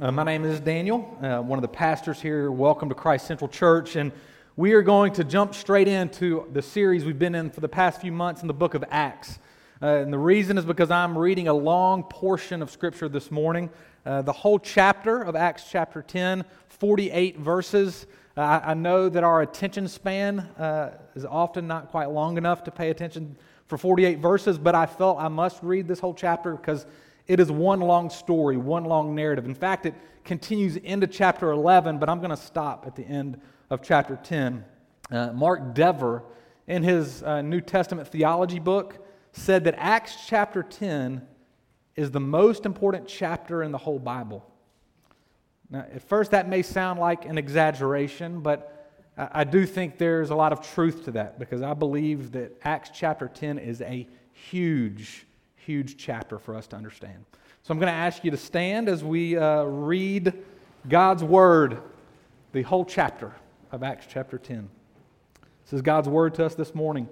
Uh, my name is Daniel, uh, one of the pastors here. Welcome to Christ Central Church. And we are going to jump straight into the series we've been in for the past few months in the book of Acts. Uh, and the reason is because I'm reading a long portion of Scripture this morning. Uh, the whole chapter of Acts, chapter 10, 48 verses. Uh, I, know that our attention span uh, is often not quite long enough to pay attention for 48 verses, but I felt I must read this whole chapter because it is one long story, one long narrative. In fact, it continues into chapter 11, but I'm going to stop at the end of chapter 10. Uh, Mark Dever, in his uh, New Testament theology book, said that Acts chapter 10 is the most important chapter in the whole Bible. Now, at first, that may sound like an exaggeration, but I, I do think there's a lot of truth to that because I believe that Acts chapter 10 is a huge huge chapter for us to understand. So I'm going to ask you to stand as we uh, read God's Word, the whole chapter of Acts chapter 10. This is God's Word to us this morning.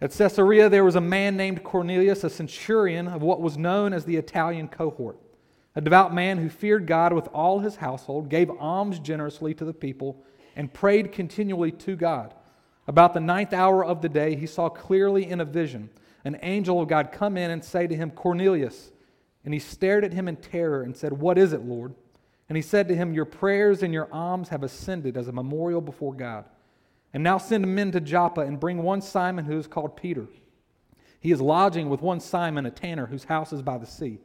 At Caesarea, there was a man named Cornelius, a centurion of what was known as the Italian cohort, a devout man who feared God with all his household, gave alms generously to the people, and prayed continually to God. About the ninth hour of the day, he saw clearly in a vision an angel of God come in and say to him, Cornelius. And he stared at him in terror and said, What is it, Lord? And he said to him, Your prayers and your alms have ascended as a memorial before God. And now send men to Joppa and bring one Simon who is called Peter. He is lodging with one Simon, a tanner, whose house is by the sea.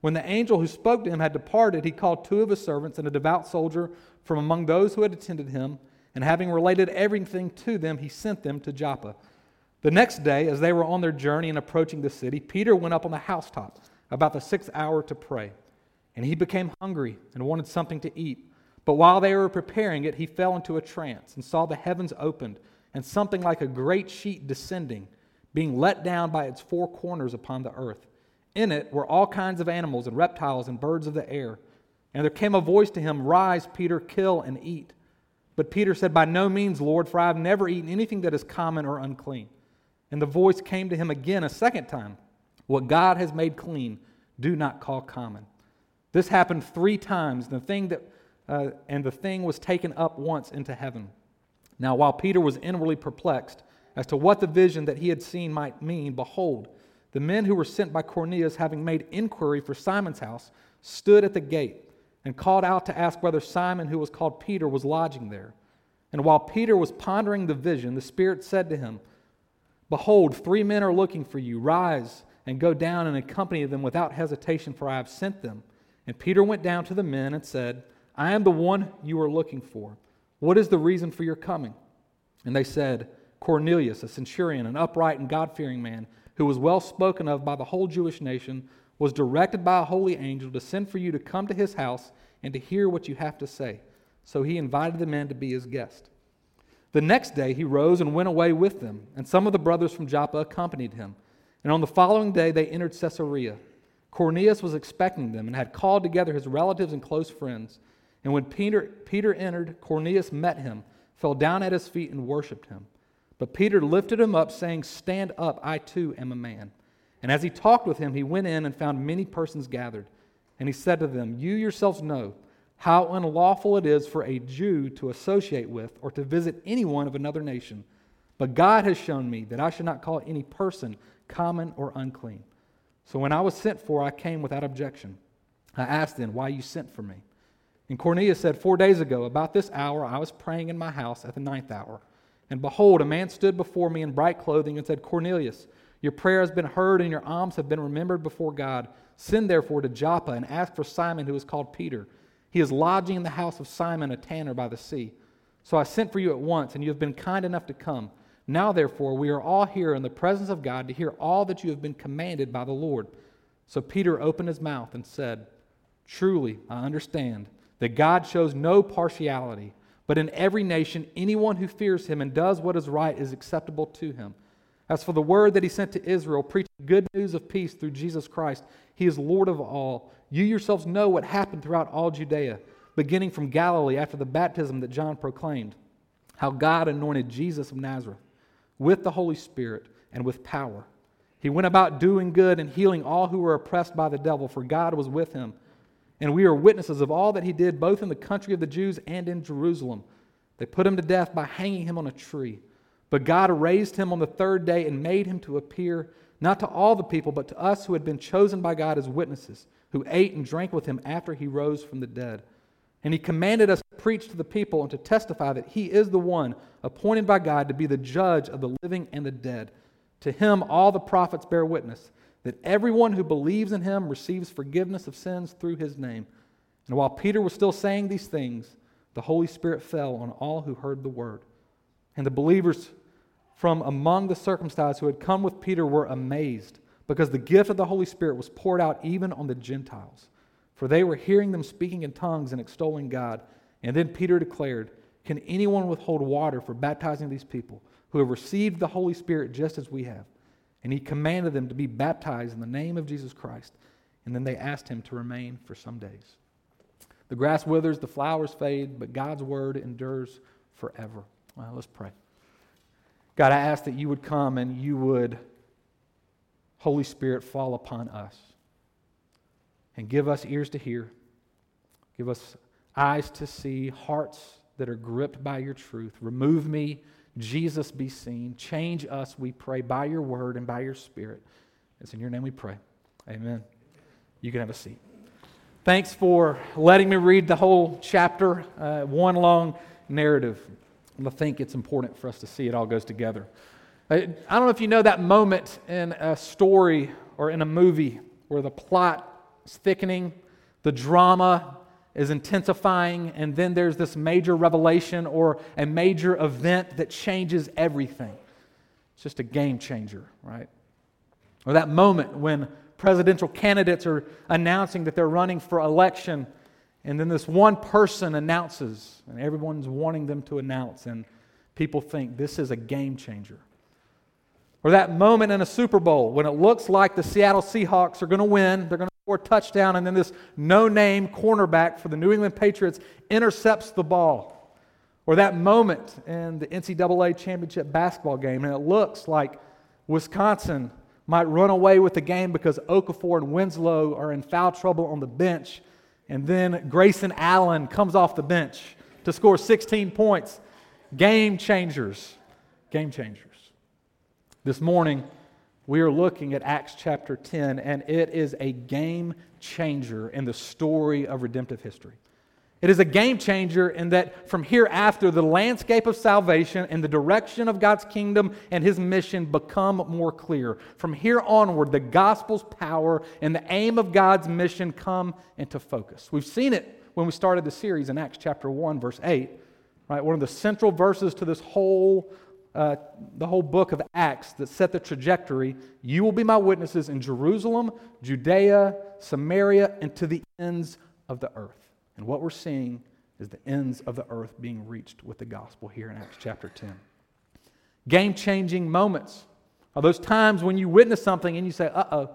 When the angel who spoke to him had departed, he called two of his servants and a devout soldier from among those who had attended him, and having related everything to them, he sent them to Joppa. The next day, as they were on their journey and approaching the city, Peter went up on the housetop about the sixth hour to pray. And he became hungry and wanted something to eat. But while they were preparing it, he fell into a trance and saw the heavens opened and something like a great sheet descending, being let down by its four corners upon the earth. In it were all kinds of animals and reptiles and birds of the air. And there came a voice to him, Rise, Peter, kill and eat. But Peter said, By no means, Lord, for I have never eaten anything that is common or unclean. And the voice came to him again a second time What God has made clean, do not call common. This happened three times, the thing that, uh, and the thing was taken up once into heaven. Now, while Peter was inwardly perplexed as to what the vision that he had seen might mean, behold, the men who were sent by Cornelius, having made inquiry for Simon's house, stood at the gate and called out to ask whether Simon, who was called Peter, was lodging there. And while Peter was pondering the vision, the Spirit said to him, Behold, three men are looking for you. Rise and go down and accompany them without hesitation, for I have sent them. And Peter went down to the men and said, I am the one you are looking for. What is the reason for your coming? And they said, Cornelius, a centurion, an upright and God fearing man, who was well spoken of by the whole Jewish nation, was directed by a holy angel to send for you to come to his house and to hear what you have to say. So he invited the men to be his guest. The next day he rose and went away with them, and some of the brothers from Joppa accompanied him. And on the following day they entered Caesarea. Cornelius was expecting them and had called together his relatives and close friends. And when Peter, Peter entered, Cornelius met him, fell down at his feet, and worshipped him. But Peter lifted him up, saying, Stand up, I too am a man. And as he talked with him, he went in and found many persons gathered. And he said to them, You yourselves know how unlawful it is for a Jew to associate with or to visit anyone of another nation. But God has shown me that I should not call any person common or unclean. So when I was sent for, I came without objection. I asked then, Why you sent for me? And Cornelius said, Four days ago, about this hour, I was praying in my house at the ninth hour. And behold, a man stood before me in bright clothing and said, Cornelius, your prayer has been heard and your alms have been remembered before God. Send therefore to Joppa and ask for Simon, who is called Peter he is lodging in the house of Simon, a tanner by the sea. So I sent for you at once, and you have been kind enough to come. Now, therefore, we are all here in the presence of God to hear all that you have been commanded by the Lord. So Peter opened his mouth and said, Truly, I understand that God shows no partiality, but in every nation, anyone who fears him and does what is right is acceptable to him. As for the word that he sent to Israel, preaching good news of peace through Jesus Christ, he is Lord of all. You yourselves know what happened throughout all Judea, beginning from Galilee after the baptism that John proclaimed, how God anointed Jesus of Nazareth with the Holy Spirit and with power. He went about doing good and healing all who were oppressed by the devil, for God was with him. And we are witnesses of all that he did, both in the country of the Jews and in Jerusalem. They put him to death by hanging him on a tree. But God raised him on the third day and made him to appear not to all the people, but to us who had been chosen by God as witnesses, who ate and drank with him after he rose from the dead. And he commanded us to preach to the people and to testify that he is the one appointed by God to be the judge of the living and the dead. To him, all the prophets bear witness that everyone who believes in him receives forgiveness of sins through his name. And while Peter was still saying these things, the Holy Spirit fell on all who heard the word. And the believers from among the circumcised who had come with Peter were amazed because the gift of the Holy Spirit was poured out even on the Gentiles. For they were hearing them speaking in tongues and extolling God. And then Peter declared, Can anyone withhold water for baptizing these people who have received the Holy Spirit just as we have? And he commanded them to be baptized in the name of Jesus Christ. And then they asked him to remain for some days. The grass withers, the flowers fade, but God's word endures forever. Well, let's pray. God, I ask that you would come and you would, Holy Spirit, fall upon us and give us ears to hear, give us eyes to see, hearts that are gripped by your truth. Remove me, Jesus be seen. Change us, we pray, by your word and by your spirit. It's in your name we pray. Amen. You can have a seat. Thanks for letting me read the whole chapter, uh, one long narrative. I think it's important for us to see it all goes together. I don't know if you know that moment in a story or in a movie where the plot is thickening, the drama is intensifying, and then there's this major revelation or a major event that changes everything. It's just a game changer, right? Or that moment when presidential candidates are announcing that they're running for election and then this one person announces, and everyone's wanting them to announce, and people think this is a game changer. Or that moment in a Super Bowl when it looks like the Seattle Seahawks are going to win, they're going to score a touchdown, and then this no name cornerback for the New England Patriots intercepts the ball. Or that moment in the NCAA championship basketball game, and it looks like Wisconsin might run away with the game because Okafor and Winslow are in foul trouble on the bench and then Grayson Allen comes off the bench to score 16 points. Game changers. Game changers. This morning, we are looking at Acts chapter 10, and it is a game changer in the story of redemptive history. It is a game changer in that from hereafter, the landscape of salvation and the direction of God's kingdom and his mission become more clear. From here onward, the gospel's power and the aim of God's mission come into focus. We've seen it when we started the series in Acts chapter 1, verse 8. Right? One of the central verses to this whole, uh, the whole book of Acts that set the trajectory. You will be my witnesses in Jerusalem, Judea, Samaria, and to the ends of the earth. And what we're seeing is the ends of the earth being reached with the gospel here in Acts chapter 10. Game changing moments are those times when you witness something and you say, uh oh,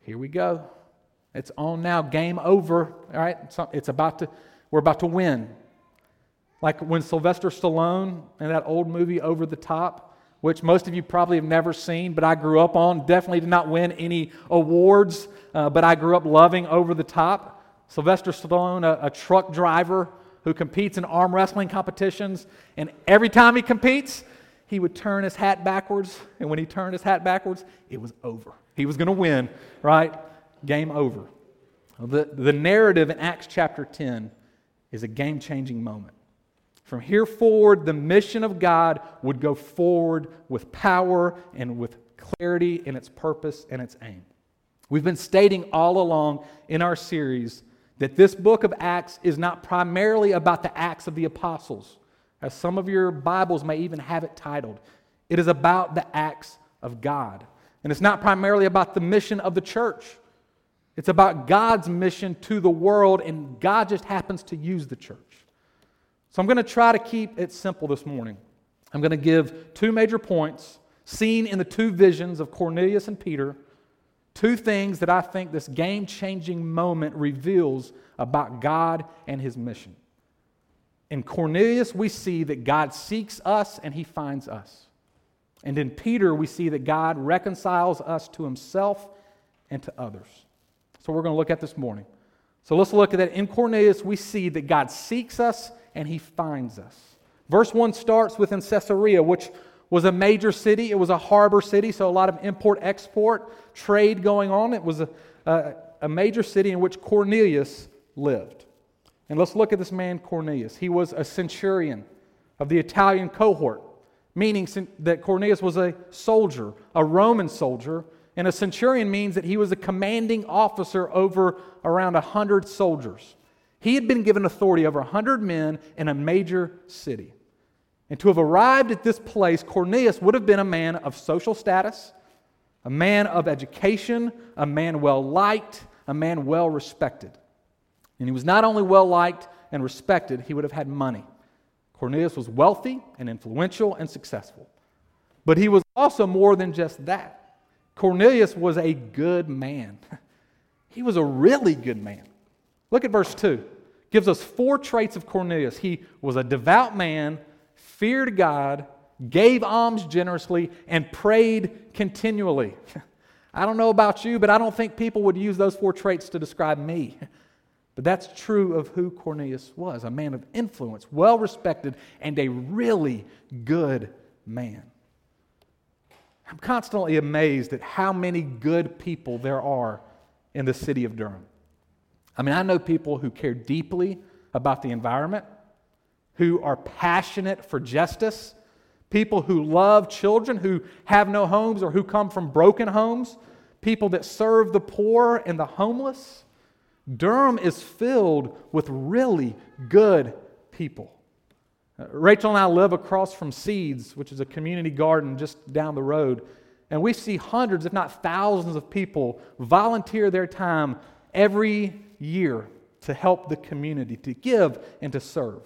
here we go. It's on now, game over. All right, it's about to, we're about to win. Like when Sylvester Stallone in that old movie Over the Top, which most of you probably have never seen, but I grew up on, definitely did not win any awards, uh, but I grew up loving Over the Top. Sylvester Stallone, a, a truck driver who competes in arm wrestling competitions, and every time he competes, he would turn his hat backwards, and when he turned his hat backwards, it was over. He was going to win, right? Game over. The, the narrative in Acts chapter 10 is a game changing moment. From here forward, the mission of God would go forward with power and with clarity in its purpose and its aim. We've been stating all along in our series that this book of Acts is not primarily about the Acts of the Apostles, as some of your Bibles may even have it titled. It is about the acts of God. And it's not primarily about the mission of the church. It's about God's mission to the world, and God just happens to use the church. So I'm going to try to keep it simple this morning. I'm going to give two major points seen in the two visions of Cornelius and Peter Two things that I think this game changing moment reveals about God and his mission. In Cornelius, we see that God seeks us and he finds us. And in Peter, we see that God reconciles us to himself and to others. So we're going to look at this morning. So let's look at that. In Cornelius, we see that God seeks us and he finds us. Verse 1 starts with in Caesarea, which was a major city. It was a harbor city, so a lot of import export trade going on. It was a, a, a major city in which Cornelius lived. And let's look at this man, Cornelius. He was a centurion of the Italian cohort, meaning that Cornelius was a soldier, a Roman soldier. And a centurion means that he was a commanding officer over around 100 soldiers. He had been given authority over 100 men in a major city. And to have arrived at this place, Cornelius would have been a man of social status, a man of education, a man well liked, a man well respected. And he was not only well liked and respected, he would have had money. Cornelius was wealthy and influential and successful. But he was also more than just that. Cornelius was a good man. He was a really good man. Look at verse 2. It gives us four traits of Cornelius. He was a devout man, feared God, gave alms generously, and prayed continually. I don't know about you, but I don't think people would use those four traits to describe me. But that's true of who Cornelius was a man of influence, well respected, and a really good man. I'm constantly amazed at how many good people there are in the city of Durham. I mean, I know people who care deeply about the environment, who are passionate for justice, people who love children who have no homes or who come from broken homes, people that serve the poor and the homeless. Durham is filled with really good people. Uh, Rachel and I live across from Seeds, which is a community garden just down the road, and we see hundreds, if not thousands, of people volunteer their time every year to help the community, to give and to serve.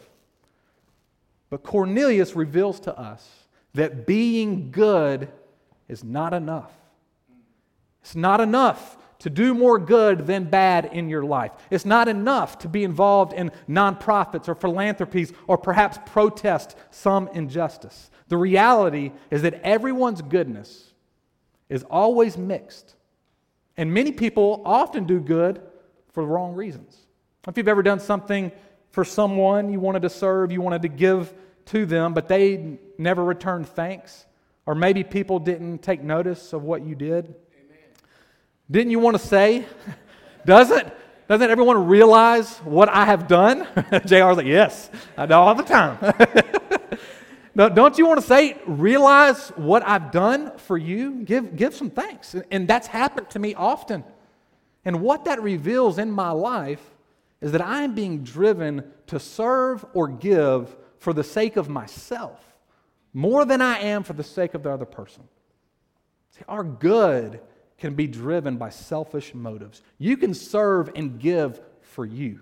But Cornelius reveals to us that being good is not enough. It's not enough to do more good than bad in your life. It's not enough to be involved in nonprofits or philanthropies or perhaps protest some injustice. The reality is that everyone's goodness is always mixed. And many people often do good for the wrong reasons. If you've ever done something for someone you wanted to serve, you wanted to give to them, but they never returned thanks, or maybe people didn't take notice of what you did, didn't you want to say? Doesn't, doesn't everyone realize what I have done? JR's like, yes, I do all the time. don't you want to say, realize what I've done for you? Give, give some thanks. And that's happened to me often. And what that reveals in my life is that I am being driven to serve or give for the sake of myself more than I am for the sake of the other person. See, our good can be driven by selfish motives. You can serve and give for you.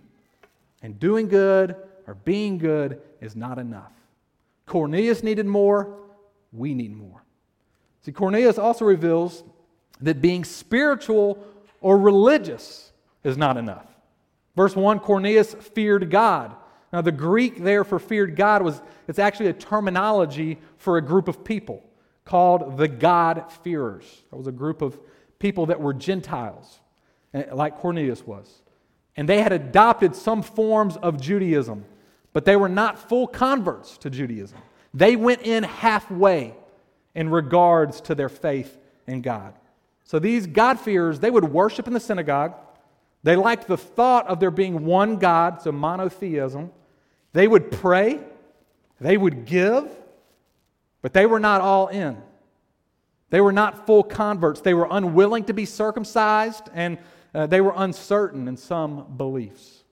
And doing good or being good is not enough. Cornelius needed more, we need more. See, Cornelius also reveals that being spiritual or religious is not enough. Verse 1 Cornelius feared God. Now, the Greek there for feared God was, it's actually a terminology for a group of people called the God-fearers. That was a group of people that were Gentiles, eh, like Cornelius was. And they had adopted some forms of Judaism, but they were not full converts to Judaism. They went in halfway in regards to their faith in God. So these God-fearers, they would worship in the synagogue. They liked the thought of there being one God, so monotheism. They would pray, they would give, but they were not all in. They were not full converts. They were unwilling to be circumcised, and uh, they were uncertain in some beliefs.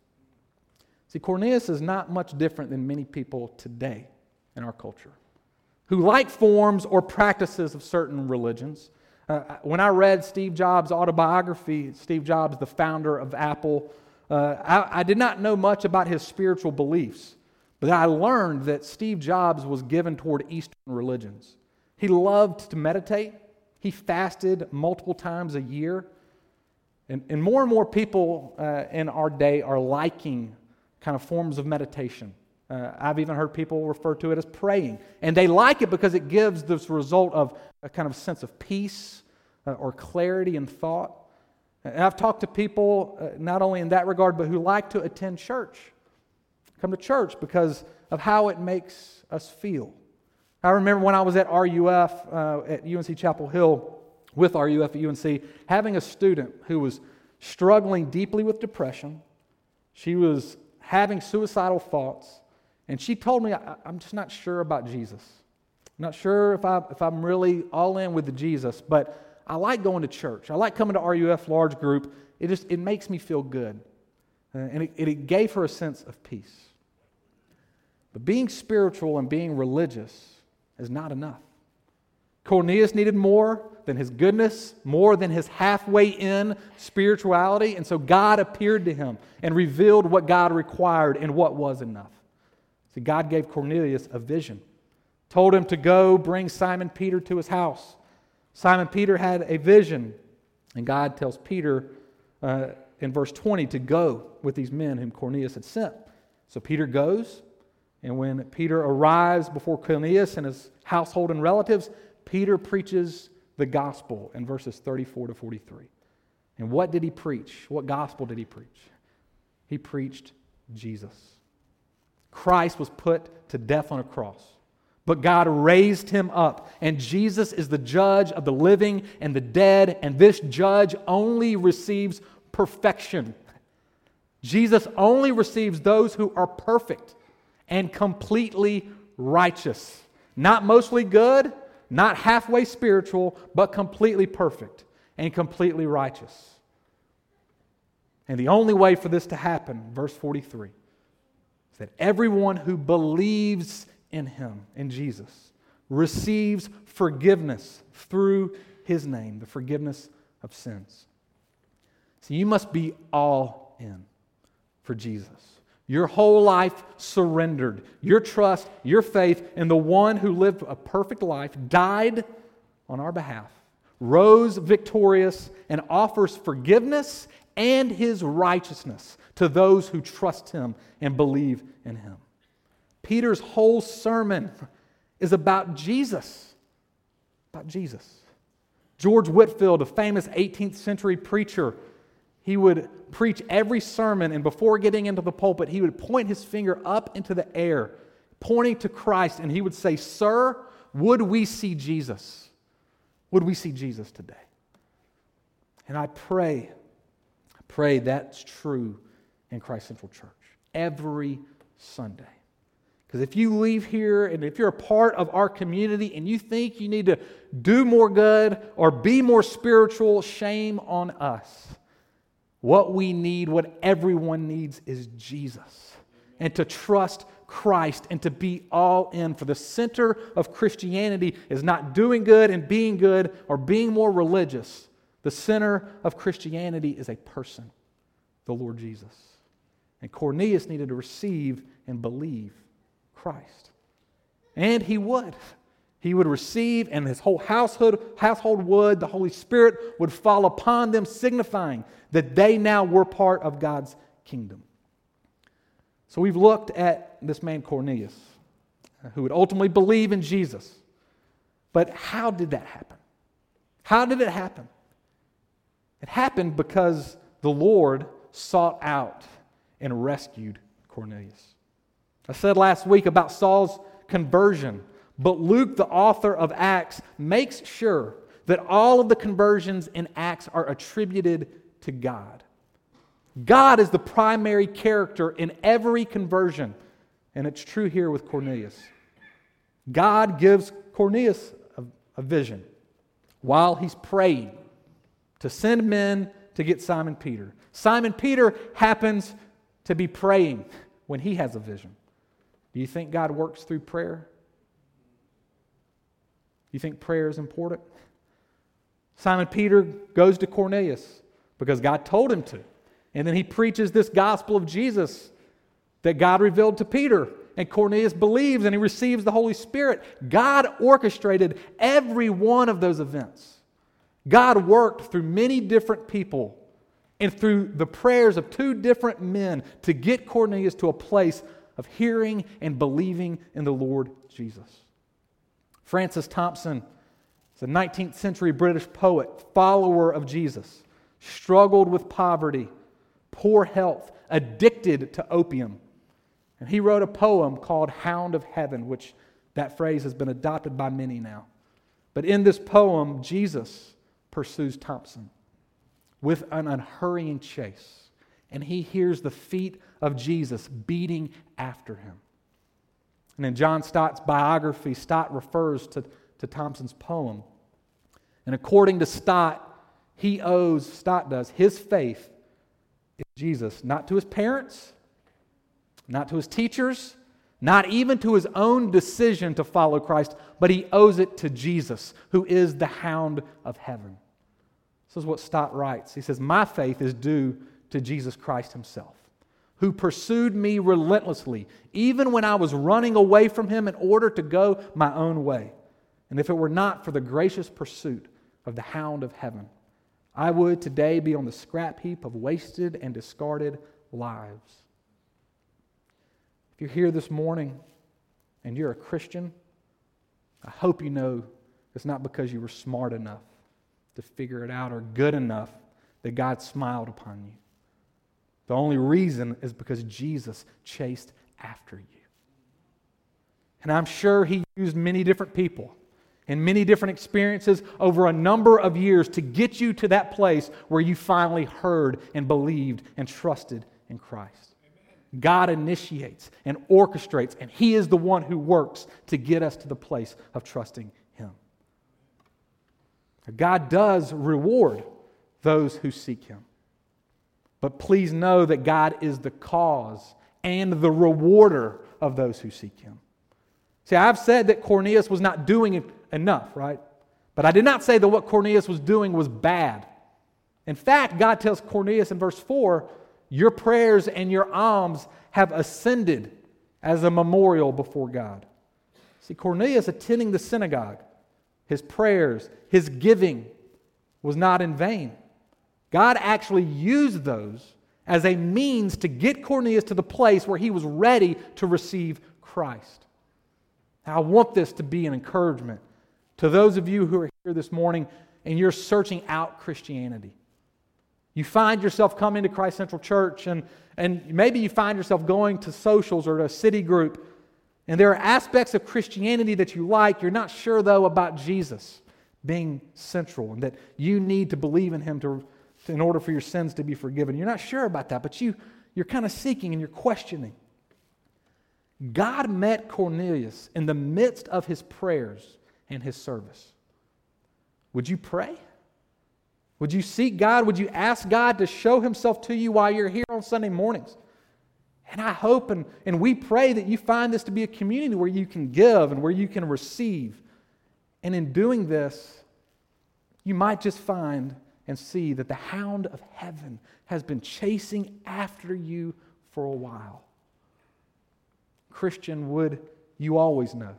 See, Cornelius is not much different than many people today in our culture who like forms or practices of certain religions. Uh, when I read Steve Jobs' autobiography, Steve Jobs, the founder of Apple, uh, I, I did not know much about his spiritual beliefs, but I learned that Steve Jobs was given toward Eastern religions. He loved to meditate. He fasted multiple times a year. And, and more and more people uh, in our day are liking kind of forms of meditation. Uh, I've even heard people refer to it as praying. And they like it because it gives this result of a kind of sense of peace uh, or clarity in thought. And I've talked to people, uh, not only in that regard, but who like to attend church, come to church because of how it makes us feel. I remember when I was at RUF uh, at UNC Chapel Hill with RUF at UNC, having a student who was struggling deeply with depression. She was having suicidal thoughts, and she told me, I'm just not sure about Jesus. I'm not sure if, I, if I'm really all in with Jesus, but I like going to church. I like coming to RUF large group. It just it makes me feel good. Uh, and it, it gave her a sense of peace. But being spiritual and being religious is not enough. Cornelius needed more than his goodness, more than his halfway in spirituality. And so God appeared to him and revealed what God required and what was enough. See, God gave Cornelius a vision, told him to go bring Simon Peter to his house. Simon Peter had a vision, and God tells Peter uh, in verse 20 to go with these men whom Cornelius had sent. So Peter goes, and when Peter arrives before Cornelius and his household and relatives, Peter preaches the gospel in verses 34 to 43. And what did he preach? What gospel did he preach? He preached Jesus. Christ was put to death on a cross, but God raised him up. And Jesus is the judge of the living and the dead, and this judge only receives perfection. Jesus only receives those who are perfect and completely righteous. Not mostly good, not halfway spiritual, but completely perfect and completely righteous. And the only way for this to happen, verse 43, is that everyone who believes in him, in Jesus, receives forgiveness through his name, the forgiveness of sins. So you must be all in for Jesus your whole life surrendered, your trust, your faith in the one who lived a perfect life, died on our behalf, rose victorious, and offers forgiveness and his righteousness to those who trust him and believe in him. Peter's whole sermon is about Jesus. About Jesus. George Whitefield, a famous 18th century preacher, he would preach every sermon, and before getting into the pulpit, he would point his finger up into the air, pointing to Christ, and he would say, Sir, would we see Jesus? Would we see Jesus today? And I pray, pray that's true in Christ Central Church every Sunday. Because if you leave here and if you're a part of our community and you think you need to do more good or be more spiritual, shame on us. What we need, what everyone needs, is Jesus. And to trust Christ and to be all in. For the center of Christianity is not doing good and being good or being more religious. The center of Christianity is a person, the Lord Jesus. And Cornelius needed to receive and believe Christ. And he would. He would receive, and his whole household, household would, the Holy Spirit would fall upon them, signifying that they now were part of God's kingdom. So we've looked at this man Cornelius, uh, who would ultimately believe in Jesus. But how did that happen? How did it happen? It happened because the Lord sought out and rescued Cornelius. I said last week about Saul's conversion but Luke, the author of Acts, makes sure that all of the conversions in Acts are attributed to God. God is the primary character in every conversion, and it's true here with Cornelius. God gives Cornelius a, a vision while he's praying to send men to get Simon Peter. Simon Peter happens to be praying when he has a vision. Do you think God works through prayer? Do You think prayer is important? Simon Peter goes to Cornelius because God told him to. And then he preaches this gospel of Jesus that God revealed to Peter. And Cornelius believes and he receives the Holy Spirit. God orchestrated every one of those events. God worked through many different people and through the prayers of two different men to get Cornelius to a place of hearing and believing in the Lord Jesus. Francis Thompson is a 19th century British poet, follower of Jesus, struggled with poverty, poor health, addicted to opium. And he wrote a poem called Hound of Heaven, which that phrase has been adopted by many now. But in this poem, Jesus pursues Thompson with an unhurrying chase. And he hears the feet of Jesus beating after him. And in John Stott's biography, Stott refers to, to Thompson's poem. And according to Stott, he owes, Stott does, his faith in Jesus, not to his parents, not to his teachers, not even to his own decision to follow Christ, but he owes it to Jesus, who is the hound of heaven. This is what Stott writes. He says, My faith is due to Jesus Christ himself, who pursued me relentlessly, even when I was running away from him in order to go my own way. And if it were not for the gracious pursuit of the hound of heaven, I would today be on the scrap heap of wasted and discarded lives. If you're here this morning and you're a Christian, I hope you know it's not because you were smart enough to figure it out or good enough that God smiled upon you. The only reason is because Jesus chased after you. And I'm sure He used many different people and many different experiences over a number of years to get you to that place where you finally heard and believed and trusted in Christ. God initiates and orchestrates, and He is the one who works to get us to the place of trusting. God does reward those who seek Him. But please know that God is the cause and the rewarder of those who seek Him. See, I've said that Cornelius was not doing enough, right? But I did not say that what Cornelius was doing was bad. In fact, God tells Cornelius in verse 4 your prayers and your alms have ascended as a memorial before God. See, Cornelius attending the synagogue, his prayers, his giving was not in vain. God actually used those as a means to get Cornelius to the place where he was ready to receive Christ. Now, I want this to be an encouragement to those of you who are here this morning and you're searching out Christianity. You find yourself coming to Christ Central Church, and, and maybe you find yourself going to socials or to a city group, and there are aspects of Christianity that you like. You're not sure, though, about Jesus being central and that you need to believe in Him to, to, in order for your sins to be forgiven. You're not sure about that, but you, you're kind of seeking and you're questioning. God met Cornelius in the midst of his prayers and his service. Would you pray? Would you seek God? Would you ask God to show Himself to you while you're here on Sunday mornings? And I hope and, and we pray that you find this to be a community where you can give and where you can receive. And in doing this, you might just find and see that the hound of heaven has been chasing after you for a while. Christian, would you always know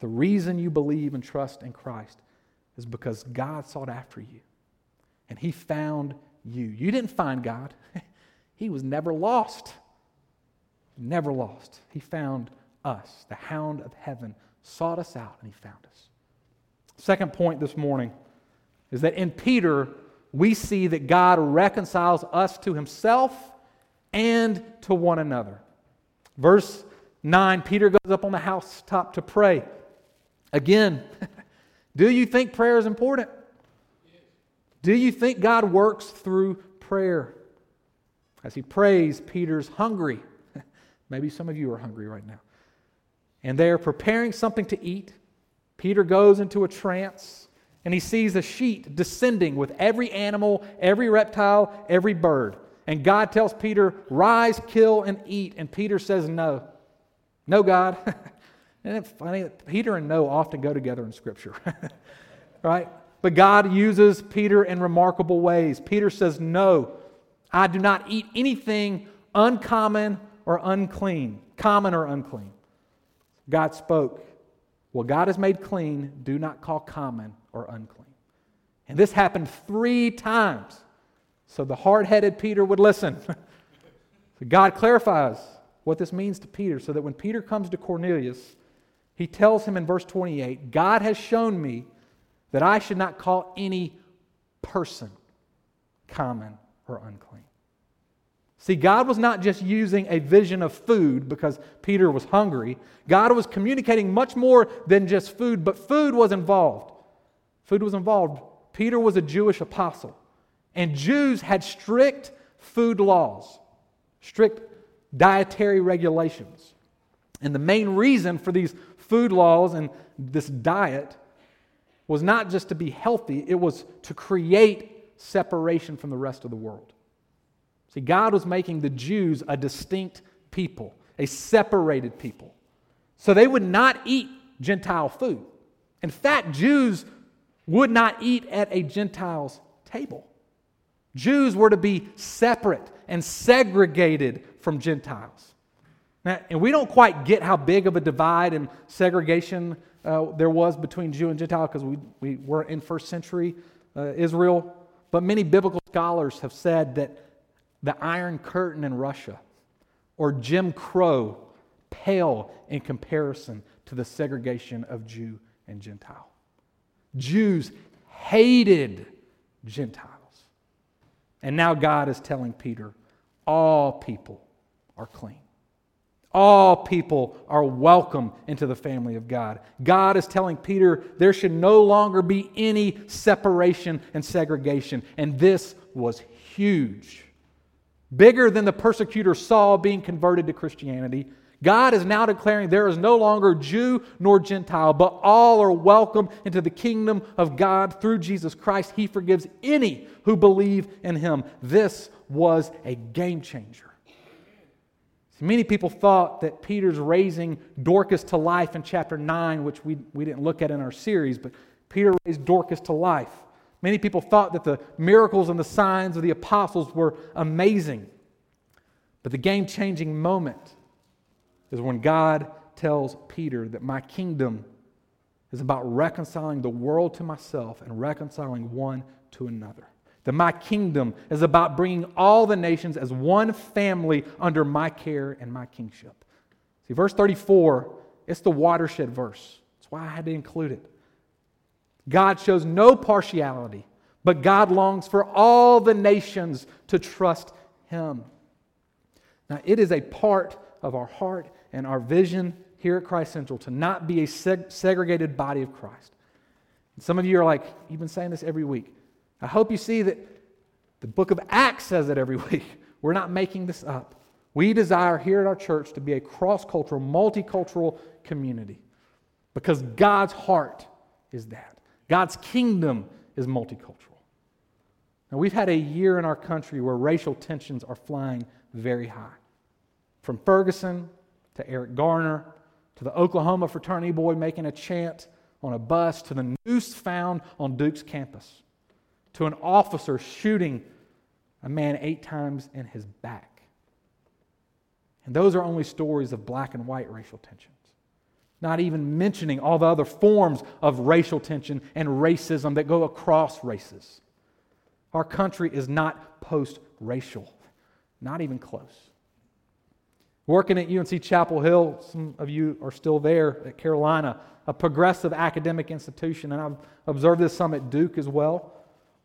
the reason you believe and trust in Christ is because God sought after you and he found you. You didn't find God, he was never lost. Never lost. He found us. The hound of heaven sought us out and he found us. Second point this morning is that in Peter, we see that God reconciles us to himself and to one another. Verse 9, Peter goes up on the housetop to pray. Again, do you think prayer is important? Do you think God works through prayer? As he prays, Peter's hungry. Maybe some of you are hungry right now. And they are preparing something to eat. Peter goes into a trance and he sees a sheet descending with every animal, every reptile, every bird. And God tells Peter, Rise, kill, and eat. And Peter says, No. No, God. and it's funny that Peter and no often go together in Scripture, right? But God uses Peter in remarkable ways. Peter says, No, I do not eat anything uncommon or unclean, common or unclean. God spoke, What God has made clean, do not call common or unclean. And this happened three times. So the hard headed Peter would listen. so God clarifies what this means to Peter so that when Peter comes to Cornelius, he tells him in verse 28 God has shown me that I should not call any person common or unclean. See, God was not just using a vision of food because Peter was hungry. God was communicating much more than just food, but food was involved. Food was involved. Peter was a Jewish apostle, and Jews had strict food laws, strict dietary regulations. And the main reason for these food laws and this diet was not just to be healthy, it was to create separation from the rest of the world. See, God was making the Jews a distinct people, a separated people. So they would not eat Gentile food. In fact, Jews would not eat at a Gentile's table. Jews were to be separate and segregated from Gentiles. Now, and we don't quite get how big of a divide and segregation uh, there was between Jew and Gentile because we, we were in first century uh, Israel. But many biblical scholars have said that the Iron Curtain in Russia or Jim Crow pale in comparison to the segregation of Jew and Gentile. Jews hated Gentiles. And now God is telling Peter all people are clean. All people are welcome into the family of God. God is telling Peter there should no longer be any separation and segregation. And this was huge. Bigger than the persecutor Saul being converted to Christianity. God is now declaring there is no longer Jew nor Gentile, but all are welcome into the kingdom of God through Jesus Christ. He forgives any who believe in him. This was a game changer. Many people thought that Peter's raising Dorcas to life in chapter 9, which we, we didn't look at in our series, but Peter raised Dorcas to life. Many people thought that the miracles and the signs of the apostles were amazing. But the game changing moment is when God tells Peter that my kingdom is about reconciling the world to myself and reconciling one to another. That my kingdom is about bringing all the nations as one family under my care and my kingship. See, verse 34, it's the watershed verse. That's why I had to include it. God shows no partiality, but God longs for all the nations to trust Him. Now, it is a part of our heart and our vision here at Christ Central to not be a seg- segregated body of Christ. And some of you are like, you've been saying this every week. I hope you see that the book of Acts says it every week. We're not making this up. We desire here at our church to be a cross cultural, multicultural community because God's heart is that. God's kingdom is multicultural. Now, we've had a year in our country where racial tensions are flying very high. From Ferguson to Eric Garner to the Oklahoma fraternity boy making a chant on a bus to the noose found on Duke's campus to an officer shooting a man eight times in his back. And those are only stories of black and white racial tensions. Not even mentioning all the other forms of racial tension and racism that go across races. Our country is not post racial, not even close. Working at UNC Chapel Hill, some of you are still there at Carolina, a progressive academic institution, and I've observed this some at Duke as well.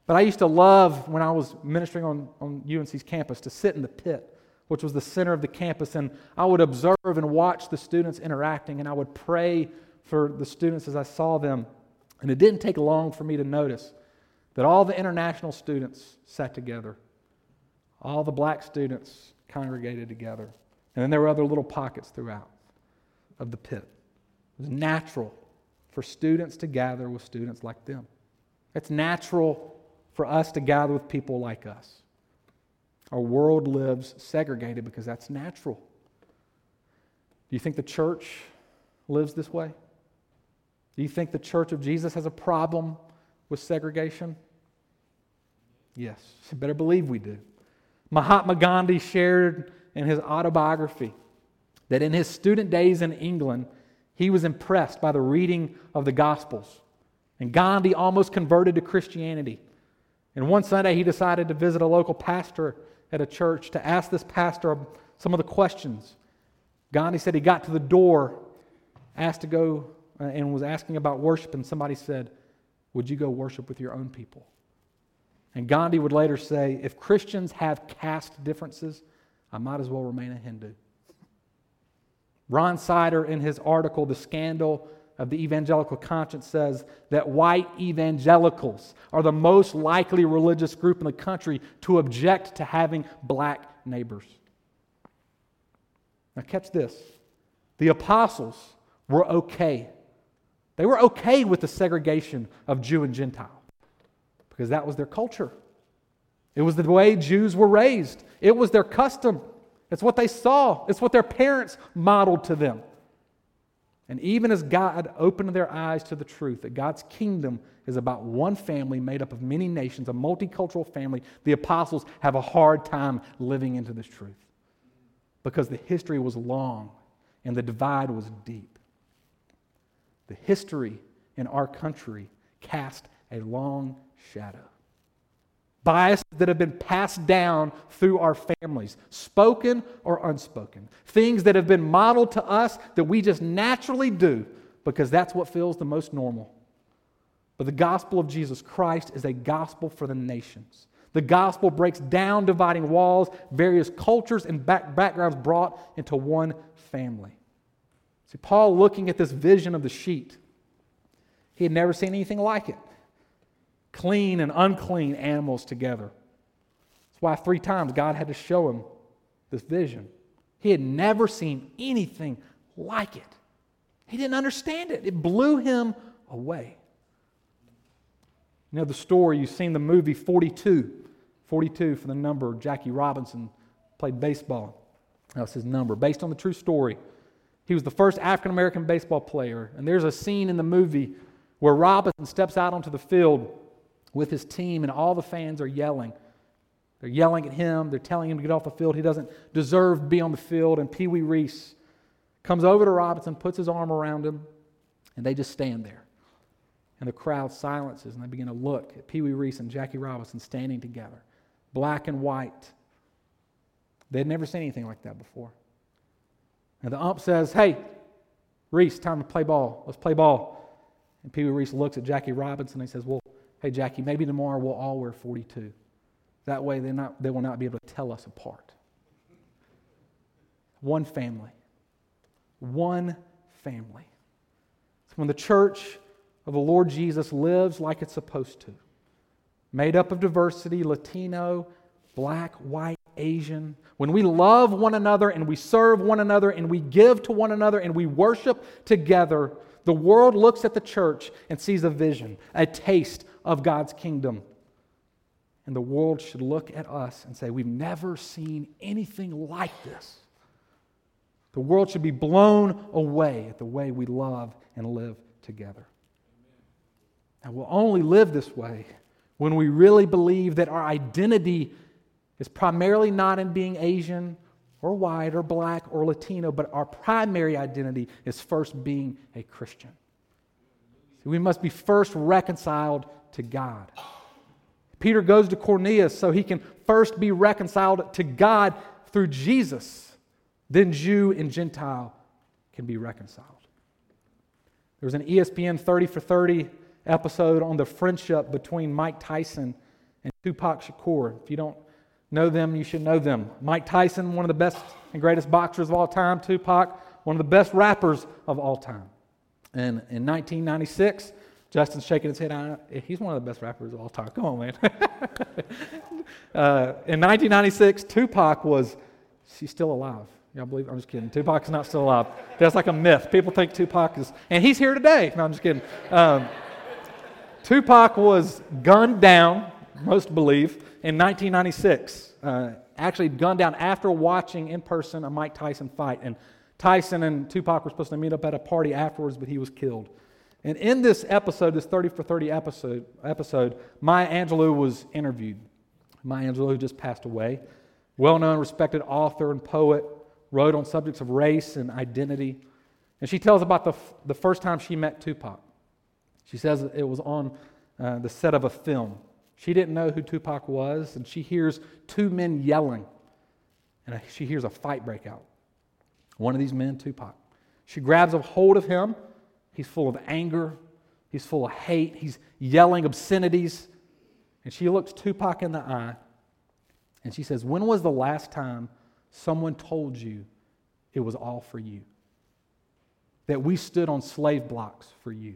But I used to love when I was ministering on, on UNC's campus to sit in the pit, which was the center of the campus, and I would observe and watch the students interacting, and I would pray for the students as I saw them. And it didn't take long for me to notice that all the international students sat together, all the black students congregated together. And then there were other little pockets throughout of the pit. It was natural for students to gather with students like them. It's natural for us to gather with people like us. Our world lives segregated because that's natural. Do you think the church lives this way? Do you think the church of Jesus has a problem with segregation? Yes, you better believe we do. Mahatma Gandhi shared in his autobiography that in his student days in England, he was impressed by the reading of the Gospels. And Gandhi almost converted to Christianity. And one Sunday, he decided to visit a local pastor at a church to ask this pastor some of the questions. Gandhi said he got to the door, asked to go, uh, and was asking about worship, and somebody said, Would you go worship with your own people? And Gandhi would later say if Christians have caste differences, I might as well remain a Hindu. Ron Sider, in his article, The Scandal of the Evangelical Conscience, says that white evangelicals are the most likely religious group in the country to object to having black neighbors. Now, catch this the apostles were okay. They were okay with the segregation of Jew and Gentile because that was their culture. It was the way Jews were raised, it was their custom. It's what they saw, it's what their parents modeled to them. And even as God opened their eyes to the truth that God's kingdom is about one family made up of many nations, a multicultural family, the apostles have a hard time living into this truth because the history was long and the divide was deep. The history in our country cast a long shadow. Biases that have been passed down through our families, spoken or unspoken. Things that have been modeled to us that we just naturally do because that's what feels the most normal. But the gospel of Jesus Christ is a gospel for the nations. The gospel breaks down dividing walls, various cultures and back- backgrounds brought into one family. See, Paul, looking at this vision of the sheet, he had never seen anything like it clean and unclean animals together. That's why three times God had to show him this vision. He had never seen anything like it. He didn't understand it, it blew him away. You know the story, you've seen the movie 42. 42 for the number. Jackie Robinson played baseball. That's his number, based on the true story. He was the first African American baseball player. And there's a scene in the movie where Robinson steps out onto the field with his team, and all the fans are yelling. They're yelling at him. They're telling him to get off the field. He doesn't deserve to be on the field. And Pee Wee Reese comes over to Robinson, puts his arm around him, and they just stand there. And the crowd silences, and they begin to look at Pee Wee Reese and Jackie Robinson standing together, black and white. They'd never seen anything like that before. And the ump says, Hey, Reese, time to play ball. Let's play ball. And Pee Wee Reese looks at Jackie Robinson and he says, Well, hey, Jackie, maybe tomorrow we'll all wear 42. That way they, not, they will not be able to tell us apart. One family. One family. It's when the church of the Lord Jesus lives like it's supposed to, made up of diversity Latino, black, white, Asian, when we love one another and we serve one another and we give to one another and we worship together, the world looks at the church and sees a vision, a taste of God's kingdom. And the world should look at us and say, We've never seen anything like this. The world should be blown away at the way we love and live together. And we'll only live this way when we really believe that our identity is primarily not in being Asian or white or black or Latino, but our primary identity is first being a Christian. We must be first reconciled to God. Peter goes to Cornelius so he can first be reconciled to God through Jesus. Then Jew and Gentile can be reconciled. There was an ESPN 30 for 30 episode on the friendship between Mike Tyson and Tupac Shakur. If you don't know them, you should know them. Mike Tyson, one of the best and greatest boxers of all time. Tupac, one of the best rappers of all time. And in 1996, Justin's shaking his head. He's one of the best rappers of all time. Come on, man. uh, in 1996, Tupac was, she's still alive. Y'all believe? I'm just kidding. Tupac's not still alive. That's like a myth. People think Tupac is, and he's here today. No, I'm just kidding. Um, Tupac was gunned down, most believe, in 1996. Uh, actually, gunned down after watching in person a Mike Tyson fight. And Tyson and Tupac were supposed to meet up at a party afterwards, but he was killed. And in this episode, this 30 for 30 episode, episode Maya Angelou was interviewed. Maya Angelou, who just passed away, well known, respected author and poet, wrote on subjects of race and identity. And she tells about the, the first time she met Tupac. She says it was on uh, the set of a film. She didn't know who Tupac was, and she hears two men yelling, and she hears a fight break out. One of these men, Tupac. She grabs a hold of him He's full of anger. He's full of hate. He's yelling obscenities. And she looks Tupac in the eye and she says, When was the last time someone told you it was all for you? That we stood on slave blocks for you,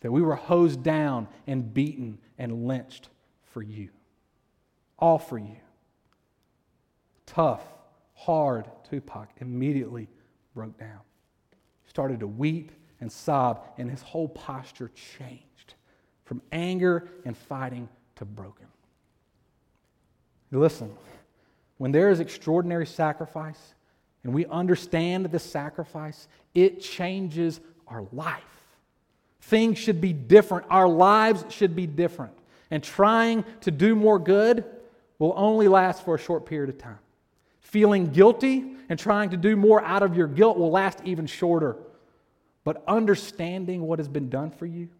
that we were hosed down and beaten and lynched for you. All for you. Tough, hard Tupac immediately broke down. He started to weep and sob, and his whole posture changed from anger and fighting to broken. Listen, when there is extraordinary sacrifice and we understand the sacrifice, it changes our life. Things should be different. Our lives should be different. And trying to do more good will only last for a short period of time. Feeling guilty and trying to do more out of your guilt will last even shorter. But understanding what has been done for you,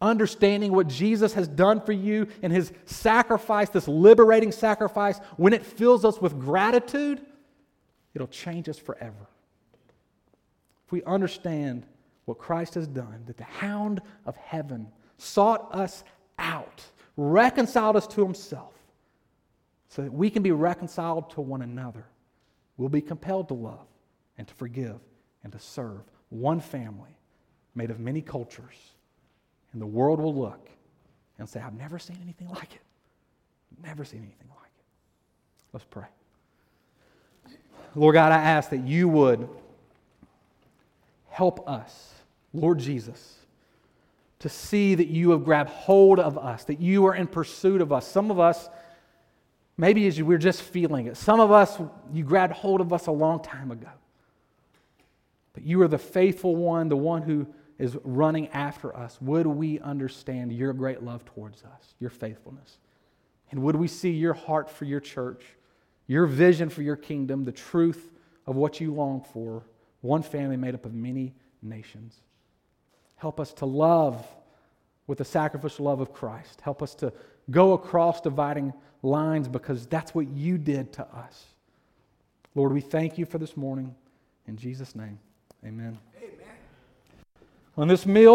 understanding what Jesus has done for you and his sacrifice, this liberating sacrifice, when it fills us with gratitude, it'll change us forever. If we understand what Christ has done, that the hound of heaven sought us out, reconciled us to himself, so that we can be reconciled to one another, we'll be compelled to love and to forgive and to serve one family made of many cultures and the world will look and say, I've never seen anything like it. Never seen anything like it. Let's pray. Lord God, I ask that you would help us, Lord Jesus, to see that you have grabbed hold of us, that you are in pursuit of us. Some of us, maybe as we're just feeling it, some of us, you grabbed hold of us a long time ago. But you are the faithful one, the one who is running after us, would we understand your great love towards us, your faithfulness? And would we see your heart for your church, your vision for your kingdom, the truth of what you long for, one family made up of many nations? Help us to love with the sacrificial love of Christ. Help us to go across dividing lines because that's what you did to us. Lord, we thank you for this morning. In Jesus' name, amen. On this meal that